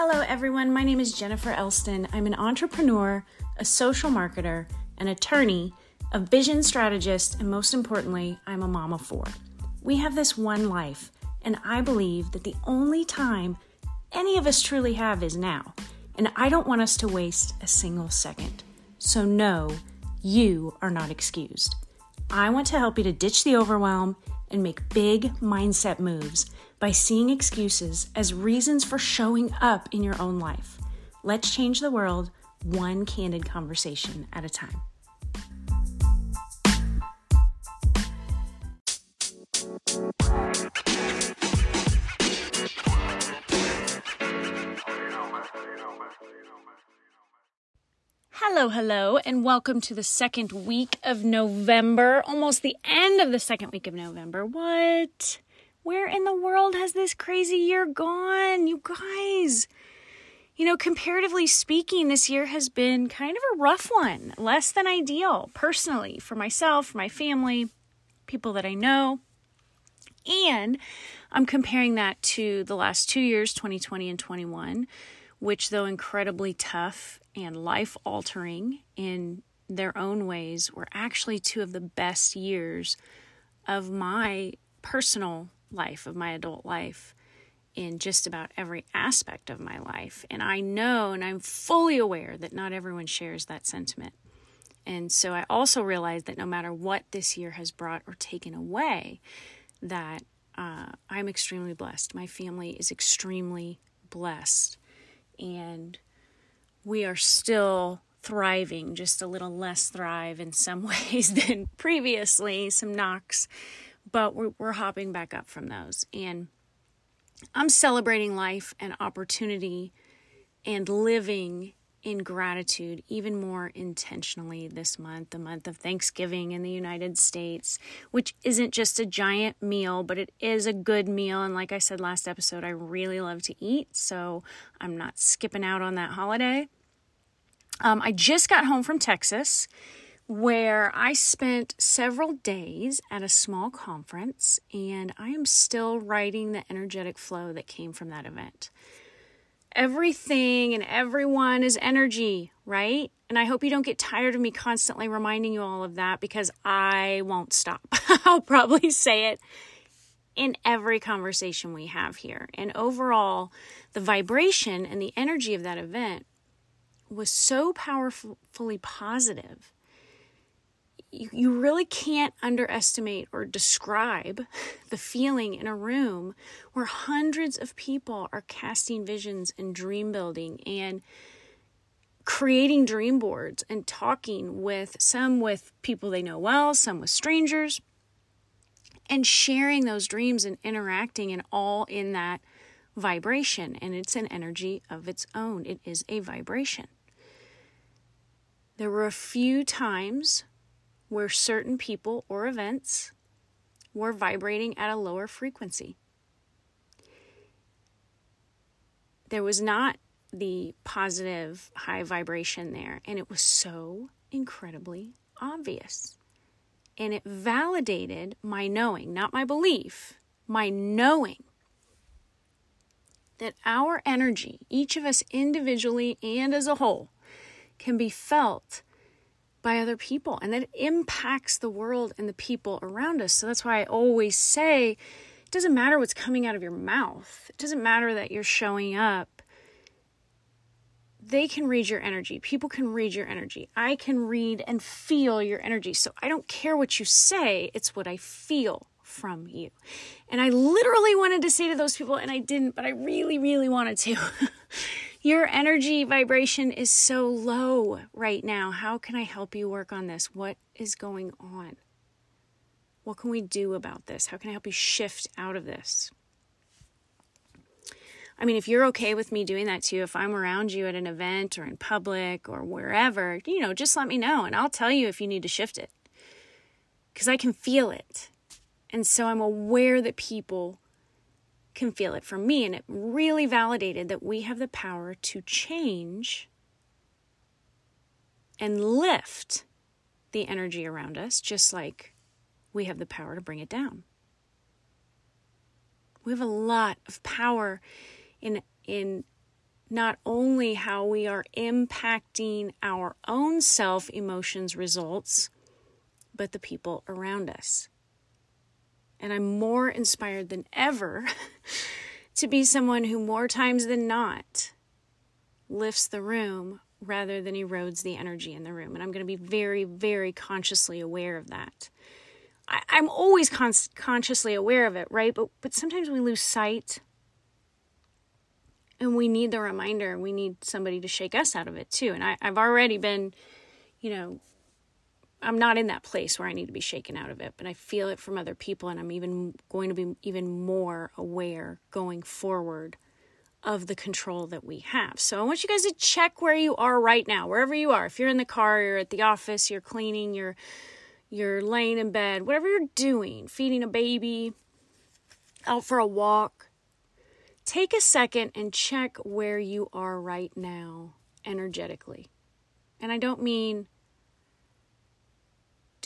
Hello, everyone. My name is Jennifer Elston. I'm an entrepreneur, a social marketer, an attorney, a vision strategist, and most importantly, I'm a mom of four. We have this one life, and I believe that the only time any of us truly have is now. And I don't want us to waste a single second. So, no, you are not excused. I want to help you to ditch the overwhelm and make big mindset moves by seeing excuses as reasons for showing up in your own life. Let's change the world one candid conversation at a time. Hello, hello, and welcome to the second week of November, almost the end of the second week of November. What? Where in the world has this crazy year gone, you guys? You know, comparatively speaking, this year has been kind of a rough one, less than ideal, personally, for myself, my family, people that I know. And I'm comparing that to the last two years, 2020 and 21, which, though incredibly tough and life altering in their own ways, were actually two of the best years of my personal life, of my adult life, in just about every aspect of my life. And I know and I'm fully aware that not everyone shares that sentiment. And so I also realize that no matter what this year has brought or taken away, that uh, I'm extremely blessed. My family is extremely blessed. And we are still thriving, just a little less thrive in some ways than previously, some knocks but we're, we're hopping back up from those. And I'm celebrating life and opportunity and living in gratitude even more intentionally this month, the month of Thanksgiving in the United States, which isn't just a giant meal, but it is a good meal. And like I said last episode, I really love to eat, so I'm not skipping out on that holiday. Um, I just got home from Texas where I spent several days at a small conference and I am still writing the energetic flow that came from that event. Everything and everyone is energy, right? And I hope you don't get tired of me constantly reminding you all of that because I won't stop. I'll probably say it in every conversation we have here. And overall, the vibration and the energy of that event was so powerfully positive you, you really can't underestimate or describe the feeling in a room where hundreds of people are casting visions and dream building and creating dream boards and talking with some with people they know well, some with strangers, and sharing those dreams and interacting and all in that vibration. And it's an energy of its own, it is a vibration. There were a few times where certain people or events were vibrating at a lower frequency. There was not the positive high vibration there, and it was so incredibly obvious. And it validated my knowing, not my belief, my knowing that our energy, each of us individually and as a whole, can be felt by other people and that impacts the world and the people around us. So that's why I always say it doesn't matter what's coming out of your mouth, it doesn't matter that you're showing up. They can read your energy. People can read your energy. I can read and feel your energy. So I don't care what you say, it's what I feel from you. And I literally wanted to say to those people, and I didn't, but I really, really wanted to. Your energy vibration is so low right now. How can I help you work on this? What is going on? What can we do about this? How can I help you shift out of this? I mean, if you're okay with me doing that too, if I'm around you at an event or in public or wherever, you know, just let me know and I'll tell you if you need to shift it. Because I can feel it. And so I'm aware that people can feel it from me. And it really validated that we have the power to change and lift the energy around us, just like we have the power to bring it down. We have a lot of power in, in not only how we are impacting our own self emotions results, but the people around us. And I'm more inspired than ever to be someone who, more times than not, lifts the room rather than erodes the energy in the room. And I'm going to be very, very consciously aware of that. I, am always con- consciously aware of it, right? But but sometimes we lose sight, and we need the reminder. We need somebody to shake us out of it too. And I, I've already been, you know, I'm not in that place where I need to be shaken out of it, but I feel it from other people, and I'm even going to be even more aware going forward of the control that we have. So I want you guys to check where you are right now, wherever you are. If you're in the car, you're at the office, you're cleaning, you're you're laying in bed, whatever you're doing, feeding a baby, out for a walk. Take a second and check where you are right now energetically. And I don't mean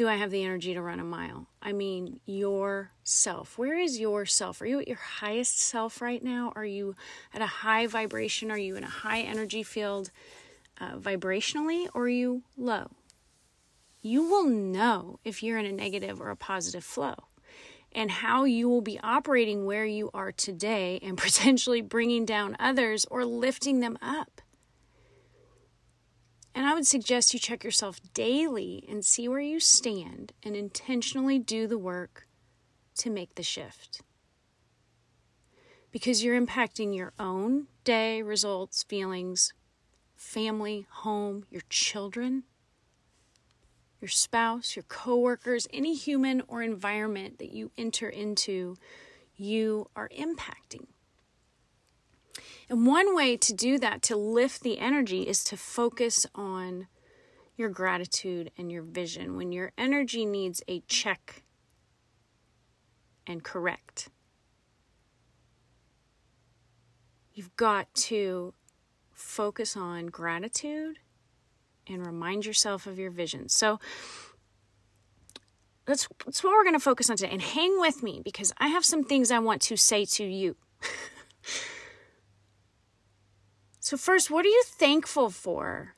do I have the energy to run a mile? I mean, yourself. Where is yourself? Are you at your highest self right now? Are you at a high vibration? Are you in a high energy field uh, vibrationally? Or are you low? You will know if you're in a negative or a positive flow and how you will be operating where you are today and potentially bringing down others or lifting them up. And I would suggest you check yourself daily and see where you stand and intentionally do the work to make the shift. Because you're impacting your own day, results, feelings, family, home, your children, your spouse, your coworkers, any human or environment that you enter into, you are impacting. And one way to do that, to lift the energy, is to focus on your gratitude and your vision. When your energy needs a check and correct, you've got to focus on gratitude and remind yourself of your vision. So, that's, that's what we're going to focus on today. And hang with me because I have some things I want to say to you. So, first, what are you thankful for?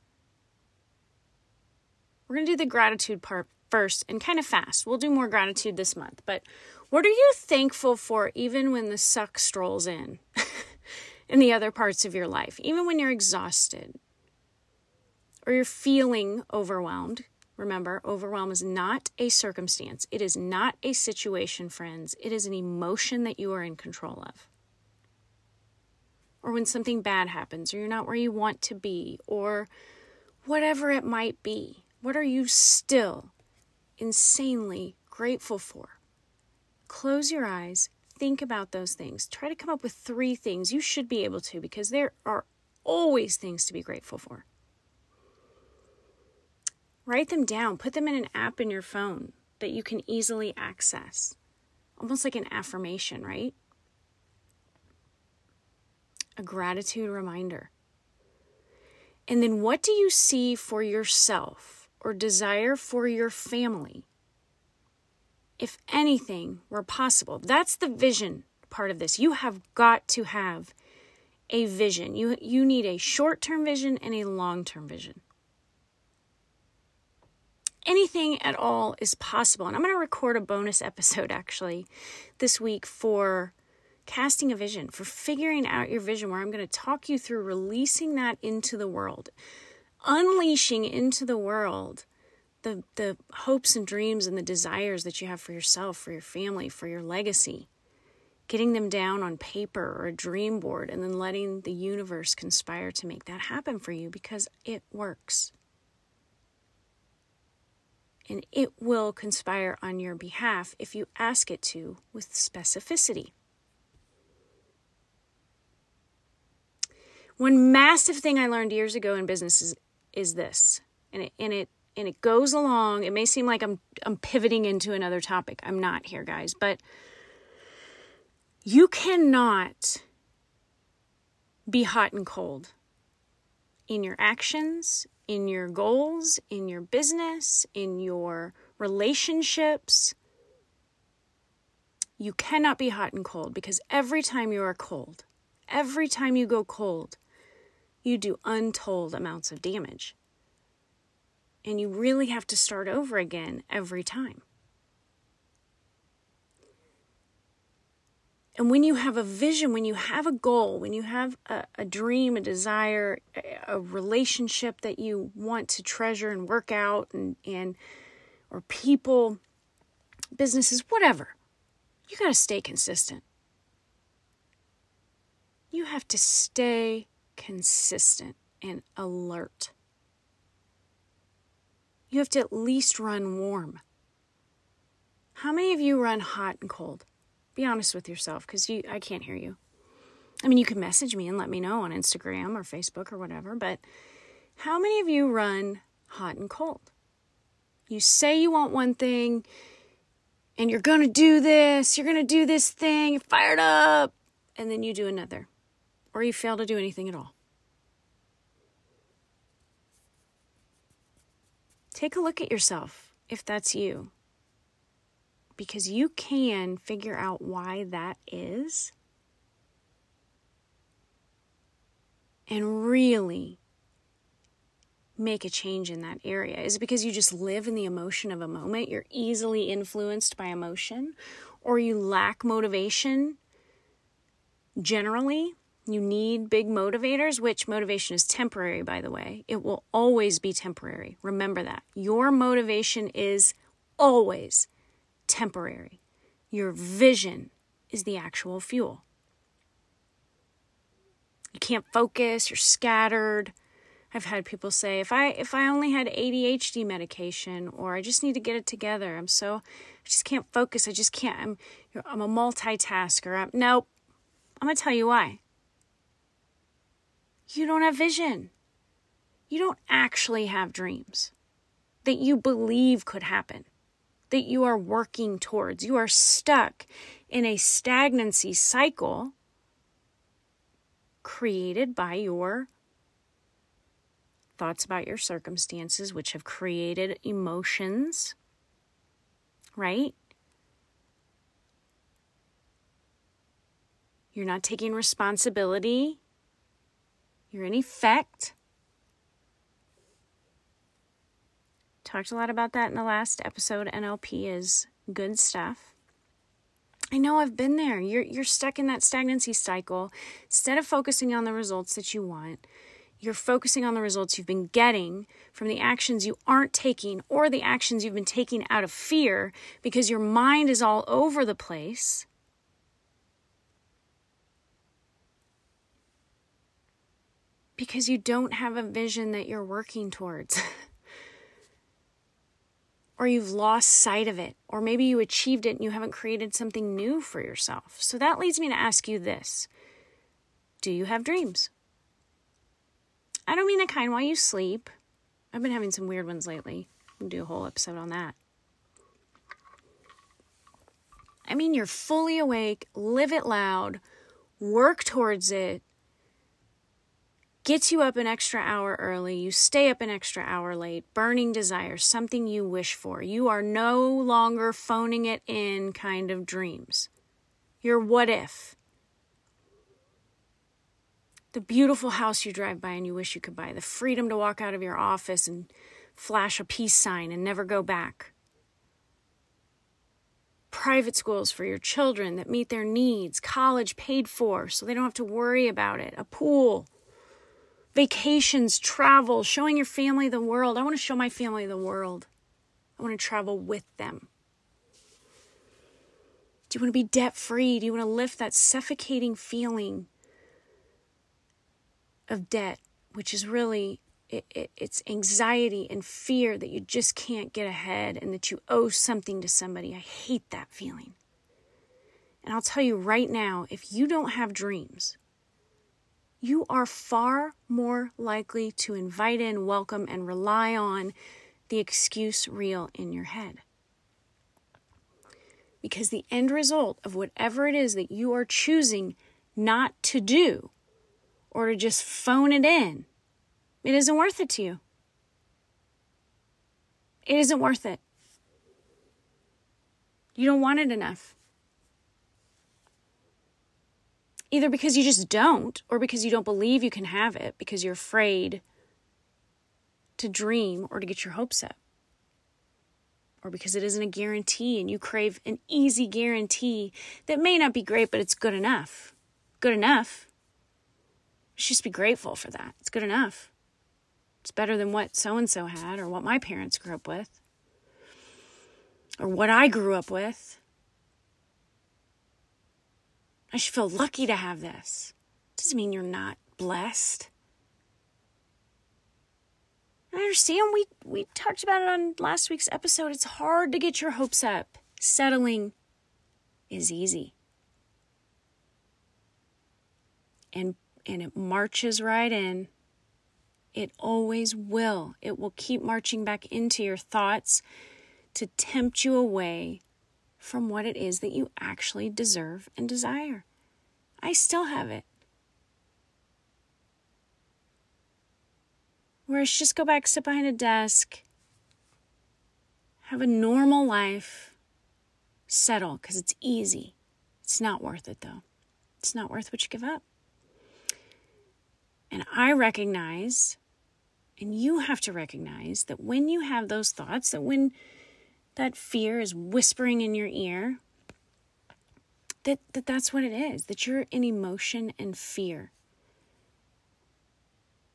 We're going to do the gratitude part first and kind of fast. We'll do more gratitude this month. But what are you thankful for even when the suck strolls in in the other parts of your life? Even when you're exhausted or you're feeling overwhelmed? Remember, overwhelm is not a circumstance. It is not a situation, friends. It is an emotion that you are in control of or when something bad happens, or you're not where you want to be, or whatever it might be. What are you still insanely grateful for? Close your eyes, think about those things. Try to come up with three things. You should be able to because there are always things to be grateful for. Write them down, put them in an app in your phone that you can easily access. Almost like an affirmation, right? A gratitude reminder. And then what do you see for yourself or desire for your family? If anything were possible, that's the vision part of this. You have got to have a vision. You, you need a short term vision and a long term vision. Anything at all is possible. And I'm going to record a bonus episode actually this week for casting a vision, for figuring out your vision, where I'm going to talk you through releasing that into the world, unleashing into the world the, the hopes and dreams and the desires that you have for yourself, for your family, for your legacy. Getting them down on paper or a dream board and then letting the universe conspire to make that happen for you because it works. And it will conspire on your behalf if you ask it to with specificity. One massive thing I learned years ago in business is, is this, and it and it and it goes along. It may seem like I'm I'm pivoting into another topic. I'm not here, guys, but you cannot be hot and cold in your actions, in your goals, in your business, in your relationships. You cannot be hot and cold because every time you are cold, every time you go cold, you do untold amounts of damage. And you really have to start over again every time. And when you have a vision, when you have a goal, when you have a, a, dream, a desire, a relationship that you want to treasure and work out, and, and or people, businesses, whatever, you got to stay consistent. You have to stay consistent and alert. You have to at least run warm. How many of you run hot and cold? Be honest with yourself because you I can't hear you. I mean, you can message me and let me know on Instagram or Facebook or whatever, but how many of you run hot and cold? You say you want one thing and you're going to do this, you're going to do this thing, fired up, and then you do another or you fail to do anything at all. Take a look at yourself if that's you. Because you can figure out why that is and really make a change in that area? Is it because you just live in the emotion of a moment? You're easily influenced by emotion? Or you lack motivation generally? You need big motivators, which motivation is temporary, by the way. It will always be temporary. Remember that. Your motivation is always temporary. Your vision is the actual fuel. You can't focus, you're scattered. I've had people say if I if I only had ADHD medication or I just need to get it together. I'm so I just can't focus. I just can't. I'm I'm a multitasker. I'm, nope. I'm to tell you why you don't have vision. You don't actually have dreams that you believe could happen, that you are working towards. You are stuck in a stagnancy cycle created by your thoughts about your circumstances, which have created emotions, right? You're not taking responsibility you're in effect. Talked a lot about that in the last episode. NLP is good stuff. I know I've been there. You're you're stuck in that stagnancy cycle. Instead of focusing on the results that you want, you're focusing on the results you've been getting from the actions you aren't taking or the actions you've been taking out of fear because your mind is all over the place. Because you don't have a vision that you're working towards. or you've lost sight of it, or maybe you achieved it and you haven't created something new for yourself. So that leads me to ask you this Do you have dreams? I don't mean the kind while you sleep. I've been having some weird ones lately. We'll do a whole episode on that. I mean, you're fully awake, live it loud, work towards it, gets you up an extra hour early, you stay up an extra hour late, burning desire, something you wish for. You are no longer phoning it in kind of dreams. Your what if. The beautiful house you drive by and you wish you could buy, the freedom to walk out of your office and flash a peace sign and never go back. Private schools for your children that meet their needs, college paid for so they don't have to worry about it, a pool vacations, travel, showing your family the world. I want to show my family the world. I want to travel with them. Do you want to be debt free? Do you want to lift that suffocating feeling of debt, which is really it, it, it's anxiety and fear that you just can't get ahead and that you owe something to somebody. I hate that feeling. And I'll tell you right now if you don't have dreams, you are far more likely to invite in, welcome, and rely on the excuse reel in your head. Because the end result of whatever it is that you are choosing not to do or to just phone it in, it isn't worth it to you. It isn't worth it. You don't want it enough. Either because you just don't, or because you don't believe you can have it, because you're afraid to dream or to get your hopes up. Or because it isn't a guarantee and you crave an easy guarantee that may not be great, but it's good enough. Good enough. You should just be grateful for that. It's good enough. It's better than what so and so had or what my parents grew up with or what I grew up with. I should feel lucky to have this. Doesn't mean you're not blessed. I understand we we talked about it on last week's episode. It's hard to get your hopes up. Settling is easy. And and it marches right in. It always will. It will keep marching back into your thoughts to tempt you away from what it is that you actually deserve and desire. I still have it. Whereas just go back, sit behind a desk, have a normal life, settle, because it's easy. It's not worth it, though. It's not worth what you give up. And I recognize, and you have to recognize, that when you have those thoughts, that when that fear is whispering in your ear, that, that that's what it is, that you're in emotion and fear.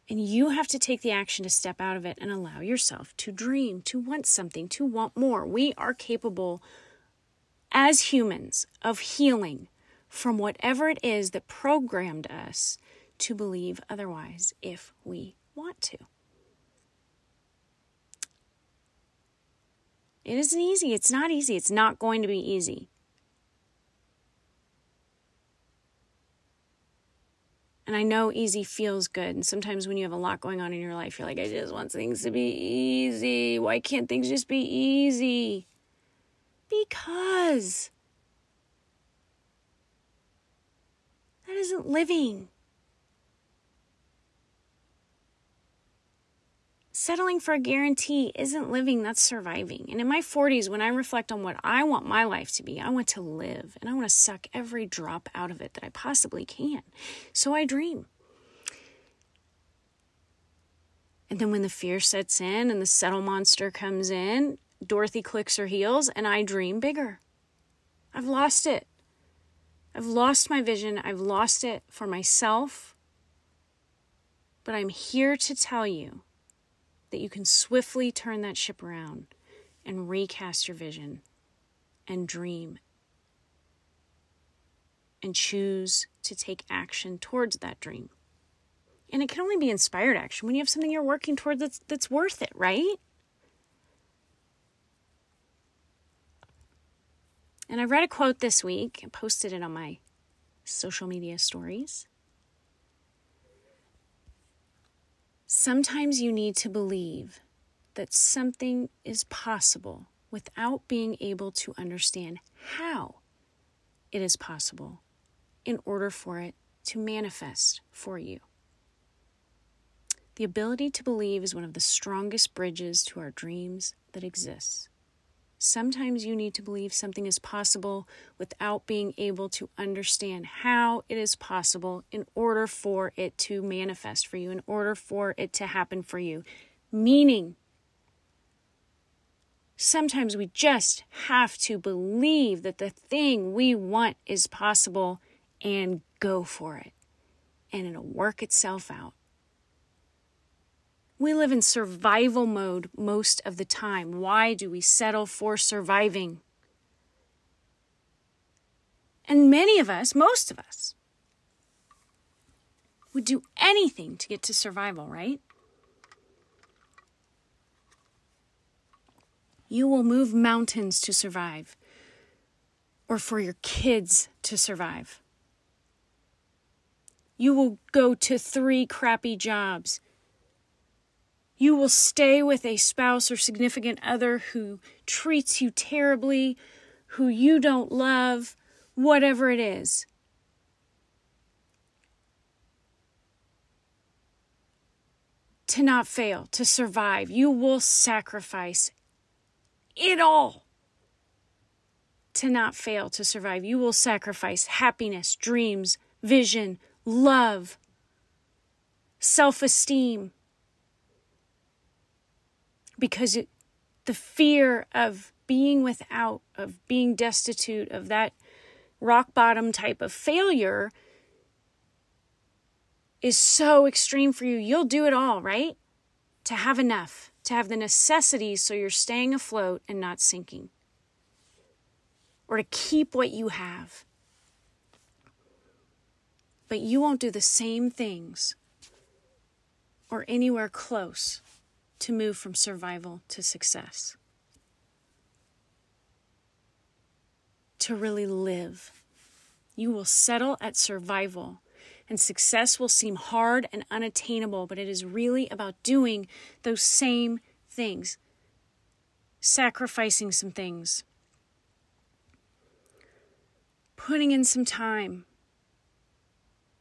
And you have to take the action to step out of it and allow yourself to dream, to want something, to want more. We are capable as humans of healing from whatever it is that programmed us to believe otherwise if we want to. It isn't easy. It's not easy. It's not going to be easy. And I know easy feels good. And sometimes when you have a lot going on in your life, you're like, I just want things to be easy. Why can't things just be easy? Because that isn't living. Settling for a guarantee isn't living, that's surviving. And in my 40s, when I reflect on what I want my life to be, I want to live and I want to suck every drop out of it that I possibly can. So I dream. And then when the fear sets in and the settle monster comes in, Dorothy clicks her heels and I dream bigger. I've lost it. I've lost my vision. I've lost it for myself. But I'm here to tell you that you can swiftly turn that ship around and recast your vision and dream and choose to take action towards that dream. And it can only be inspired action when you have something you're working toward that's that's worth it, right? And I read a quote this week and posted it on my social media stories. Sometimes you need to believe that something is possible without being able to understand how it is possible in order for it to manifest for you. The ability to believe is one of the strongest bridges to our dreams that exists. Sometimes you need to believe something is possible without being able to understand how it is possible in order for it to manifest for you, in order for it to happen for you. Meaning, sometimes we just have to believe that the thing we want is possible and go for it. And it'll work itself out. We live in survival mode most of the time. Why do we settle for surviving? And many of us, most of us, would do anything to get to survival, right? You will move mountains to survive, or for your kids to survive. You will go to three crappy jobs you will stay with a spouse or significant other who treats you terribly, who you don't love, whatever it is. To not fail, to survive, you will sacrifice it all to not fail to survive. You will sacrifice happiness, dreams, vision, love, self esteem. Because it, the fear of being without, of being destitute, of that rock bottom type of failure is so extreme for you. You'll do it all, right? To have enough, to have the necessities so you're staying afloat and not sinking, or to keep what you have. But you won't do the same things or anywhere close to move from survival to success. To really live. You will settle at survival, and success will seem hard and unattainable, but it is really about doing those same things, sacrificing some things, putting in some time,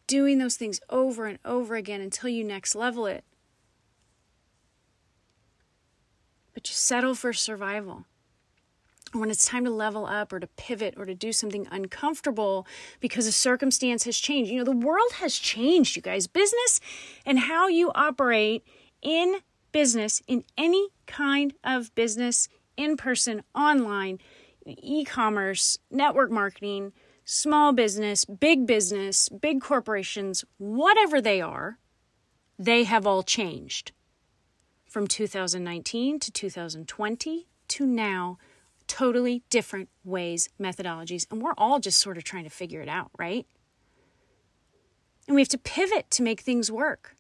doing those things over and over again until you next level it. But you settle for survival. When it's time to level up or to pivot or to do something uncomfortable because a circumstance has changed. You know, the world has changed, you guys. Business and how you operate in business, in any kind of business, in person, online, e commerce, network marketing, small business, big business, big corporations, whatever they are, they have all changed from 2019 to 2020 to now. Totally different ways, methodologies, and we're all just sort of trying to figure it out, right? And we have to pivot to make things work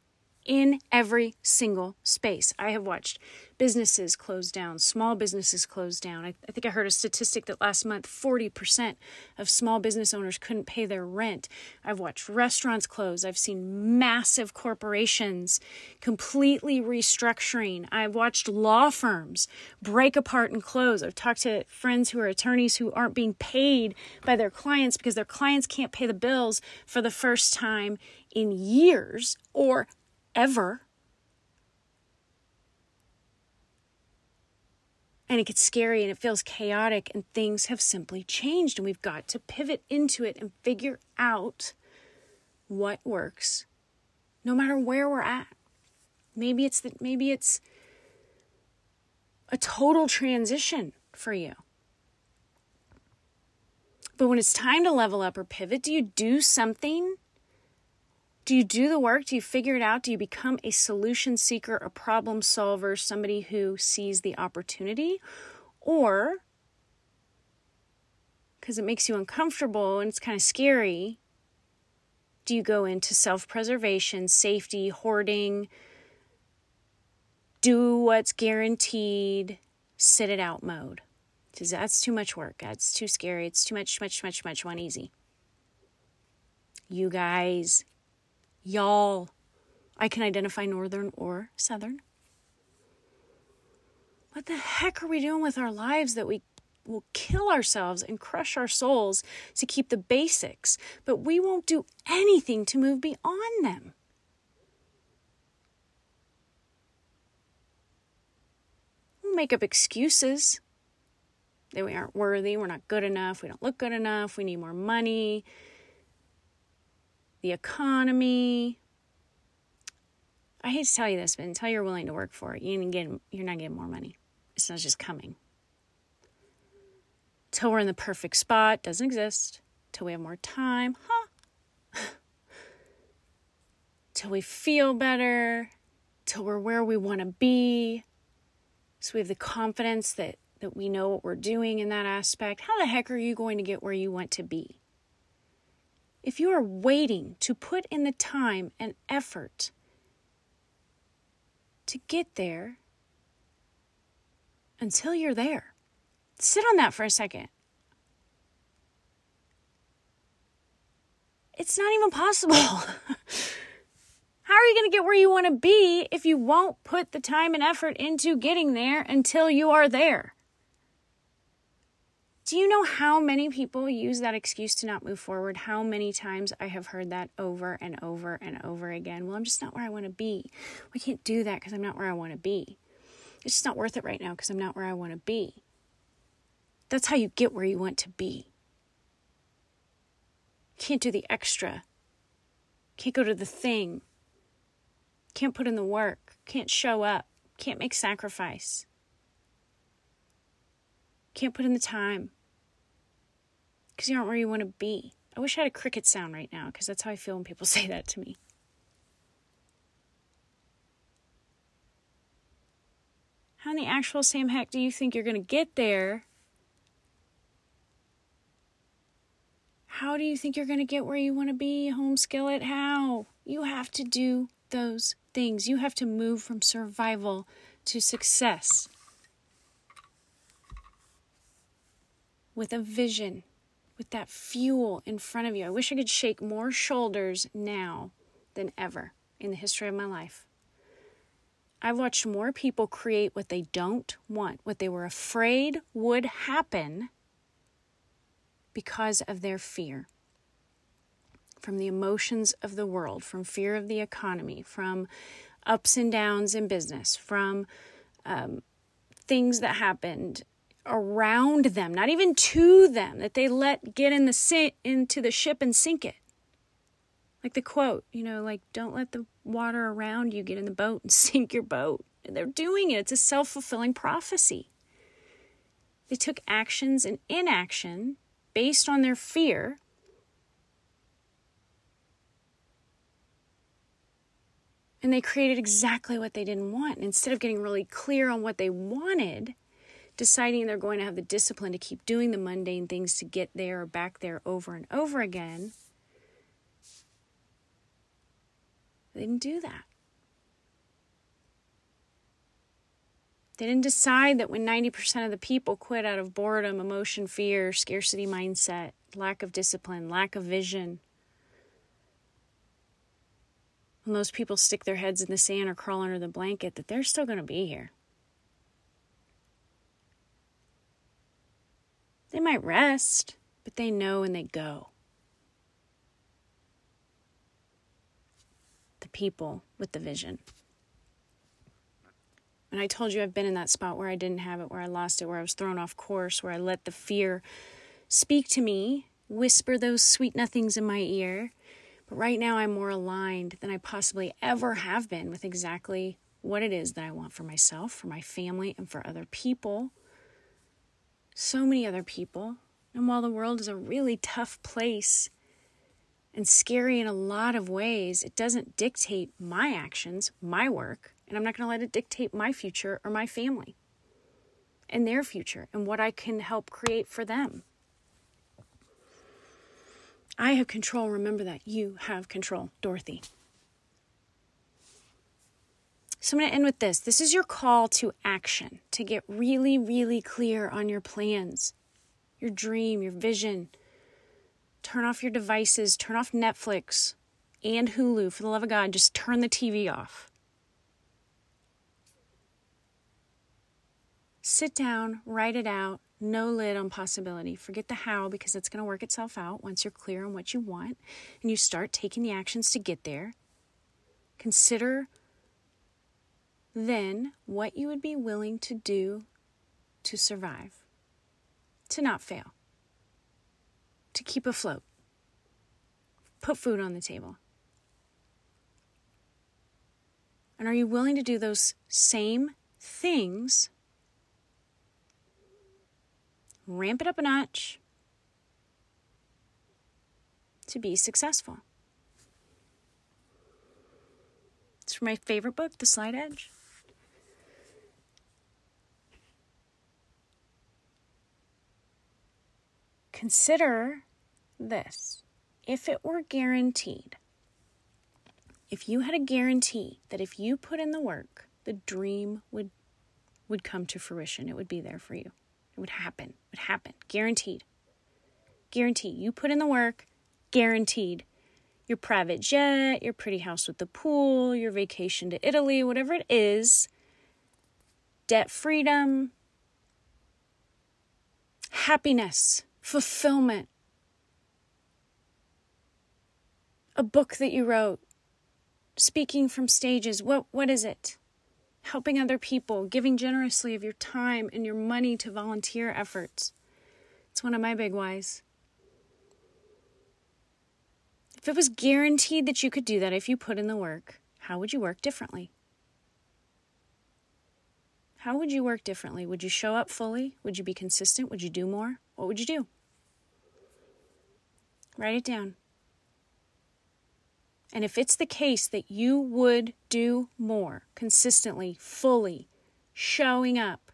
in every single space. I have watched businesses close down, small businesses close down. I, I, think I heard a statistic that last month 40% of small business owners couldn't pay their rent. I've watched restaurants close. I've seen massive corporations completely restructuring. I've watched law firms break apart and close. I've talked to friends who are attorneys who aren't being paid by their clients because their clients can't pay the bills for the first time in years or ever. And it gets scary and it feels chaotic, and things have simply changed. And we've got to pivot into it and figure out what works no matter where we're at. Maybe it's that maybe it's a total transition for you. But when it's time to level up or pivot, do you do something do you do the work? Do you figure it out? Do you become a solution seeker, a problem solver, somebody who sees the opportunity? Or, because it makes you uncomfortable and it's kind of scary, do you go into self preservation, safety, hoarding, do what's guaranteed, sit it out mode? Because that's too much work. That's too scary. It's too much, much, much, much, one easy. You guys Y'all. I can identify northern or southern. What the heck are we doing with our lives that we will kill ourselves and crush our souls to keep the basics, but we won't do anything to move beyond them? We'll make up excuses that we aren't worthy, we're not good enough, we don't look good enough, we need more money, the economy. I hate to tell you this, but until you're willing to work for it, you get, you're not getting more money. It's not just coming. Till we're in the perfect spot, doesn't exist. Till we have more time, huh? Till we feel better, till we're where we want to be. So we have the confidence that, that we know what we're doing in that aspect. How the heck are you going to get where you want to be? If you are waiting to put in the time and effort to get there until you're there, sit on that for a second. It's not even possible. How are you going to get where you want to be if you won't put the time and effort into getting there until you are there? Do you know how many people use that excuse to not move forward? How many times I have heard that over and over and over again? Well, I'm just not where I want to be. I can't do that because I'm not where I want to be. It's just not worth it right now because I'm not where I want to be. That's how you get where you want to be. Can't do the extra can't go to the thing, can't put in the work, can't show up, can't make sacrifice, can't put in the time because you aren't where you want to be. I wish I had a cricket sound right now because that's how I feel when people say that to me. How in the actual same heck do you think you're going to get there? How do you think you're going to get where you want to be, home skillet? How? You have to do those things. You have to move from survival to success with a vision, with that fuel in front of you. I wish I could shake more shoulders now than ever in the history of my life. I've watched more people create what they don't want, what they were afraid would happen because of their fear. From the emotions of the world, from fear of the economy, from ups and downs in business, from um, things that happened around them, not even to them, that they let get in the si- into the ship and sink it. Like the quote, you know, like, don't let the water around you get in the boat and sink your boat. And they're doing it. It's a self fulfilling prophecy. They took actions and inaction based on their fear. And they created exactly what they didn't want. And instead of getting really clear on what they wanted, deciding they're going to have the discipline to keep doing the mundane things to get there or back there over and over again, They didn't do that. They didn't decide that when 90% of the people quit out of boredom, emotion, fear, scarcity mindset, lack of discipline, lack of vision, when those people stick their heads in the sand or crawl under the blanket, that they're still going to be here. They might rest, but they know and they go. the people with the vision. And I told you I've been in that spot where I didn't have it, where I lost it, where I was thrown off course, where I let the fear speak to me, whisper those sweet nothings in my ear. But right now, I'm more aligned than I possibly ever have been with exactly what it is that I want for myself, for my family, and for other people. So many other people. And while the world is a really tough place, and scary in a lot of ways, it doesn't dictate my actions, my work, and I'm not going to let it dictate my future or my family and their future and what I can help create for them. I have control. Remember that. You have control, Dorothy. So I'm going to end with this. This is your call to action to get really, really clear on your plans, your dream, your vision turn off your devices, turn off Netflix and Hulu. For the love of God, just turn the TV off. Sit down, write it out, no lid on possibility. Forget the how because it's going to work itself out once you're clear on what you want and you start taking the actions to get there. Consider then what you would be willing to do to survive, to not fail to keep afloat, put food on the table? And are you willing to do those same things? Ramp it up a notch to be successful. It's from my favorite book, The Slight Edge. Consider this if it were guaranteed, if you had a guarantee that if you put in the work, the dream would would come to fruition. It would be there for you. It would happen. It would happen. Guaranteed. Guaranteed. You put in the work, guaranteed. Your private jet, your pretty house with the pool, your vacation to Italy, whatever it is, debt freedom, happiness, fulfillment, a book that you wrote, speaking from stages. What, what is it? Helping other people, giving generously of your time and your money to volunteer efforts. It's one of my big whys. If it was guaranteed that you could do that if you put in the work, how would you work differently? How would you work differently? Would you show up fully? Would you be consistent? Would you do more? What would you do? Write it down. And if it's the case that you would do more consistently, fully, showing up,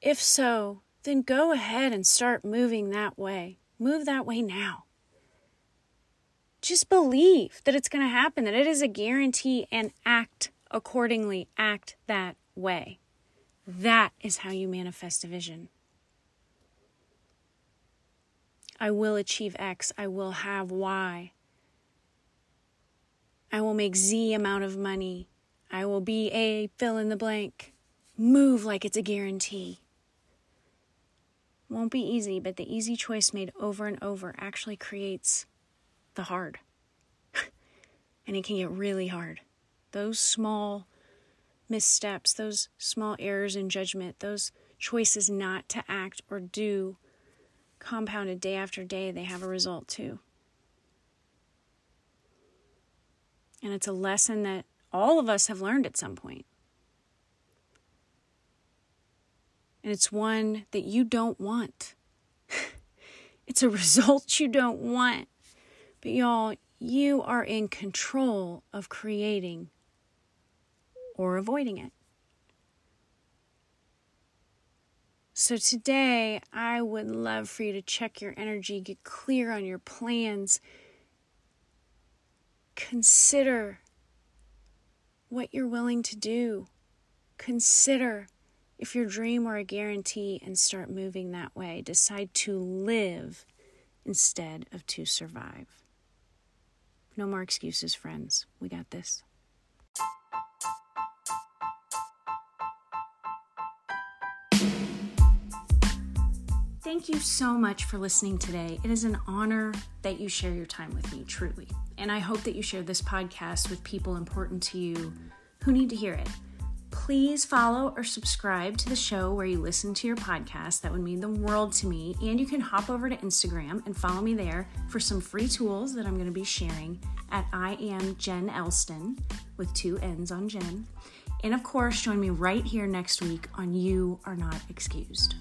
if so, then go ahead and start moving that way. Move that way now. Just believe that it's going to happen, that it is a guarantee, and act accordingly. Act that way. That is how you manifest a vision. I will achieve X. I will have Y. I will make Z amount of money. I will be a fill in the blank. Move like it's a guarantee. Won't be easy, but the easy choice made over and over actually creates the hard. and it can get really hard. Those small missteps, those small errors in judgment, those choices not to act or do compounded day after day, they have a result too. And it's a lesson that all of us have learned at some point. And it's one that you don't want. it's a result you don't want. But y'all, you are in control of creating or avoiding it. So, today, I would love for you to check your energy, get clear on your plans, consider what you're willing to do. Consider if your dream were a guarantee and start moving that way. Decide to live instead of to survive. No more excuses, friends. We got this. Thank you so much for listening today. It is an honor that you share your time with me, truly. And I hope that you share this podcast with people important to you who need to hear it. Please follow or subscribe to the show where you listen to your podcast. That would mean the world to me. And you can hop over to Instagram and follow me there for some free tools that I'm going to be sharing at I am Jenn Elston with two N's on Jenn. And of course, join me right here next week on You Are Not Excused.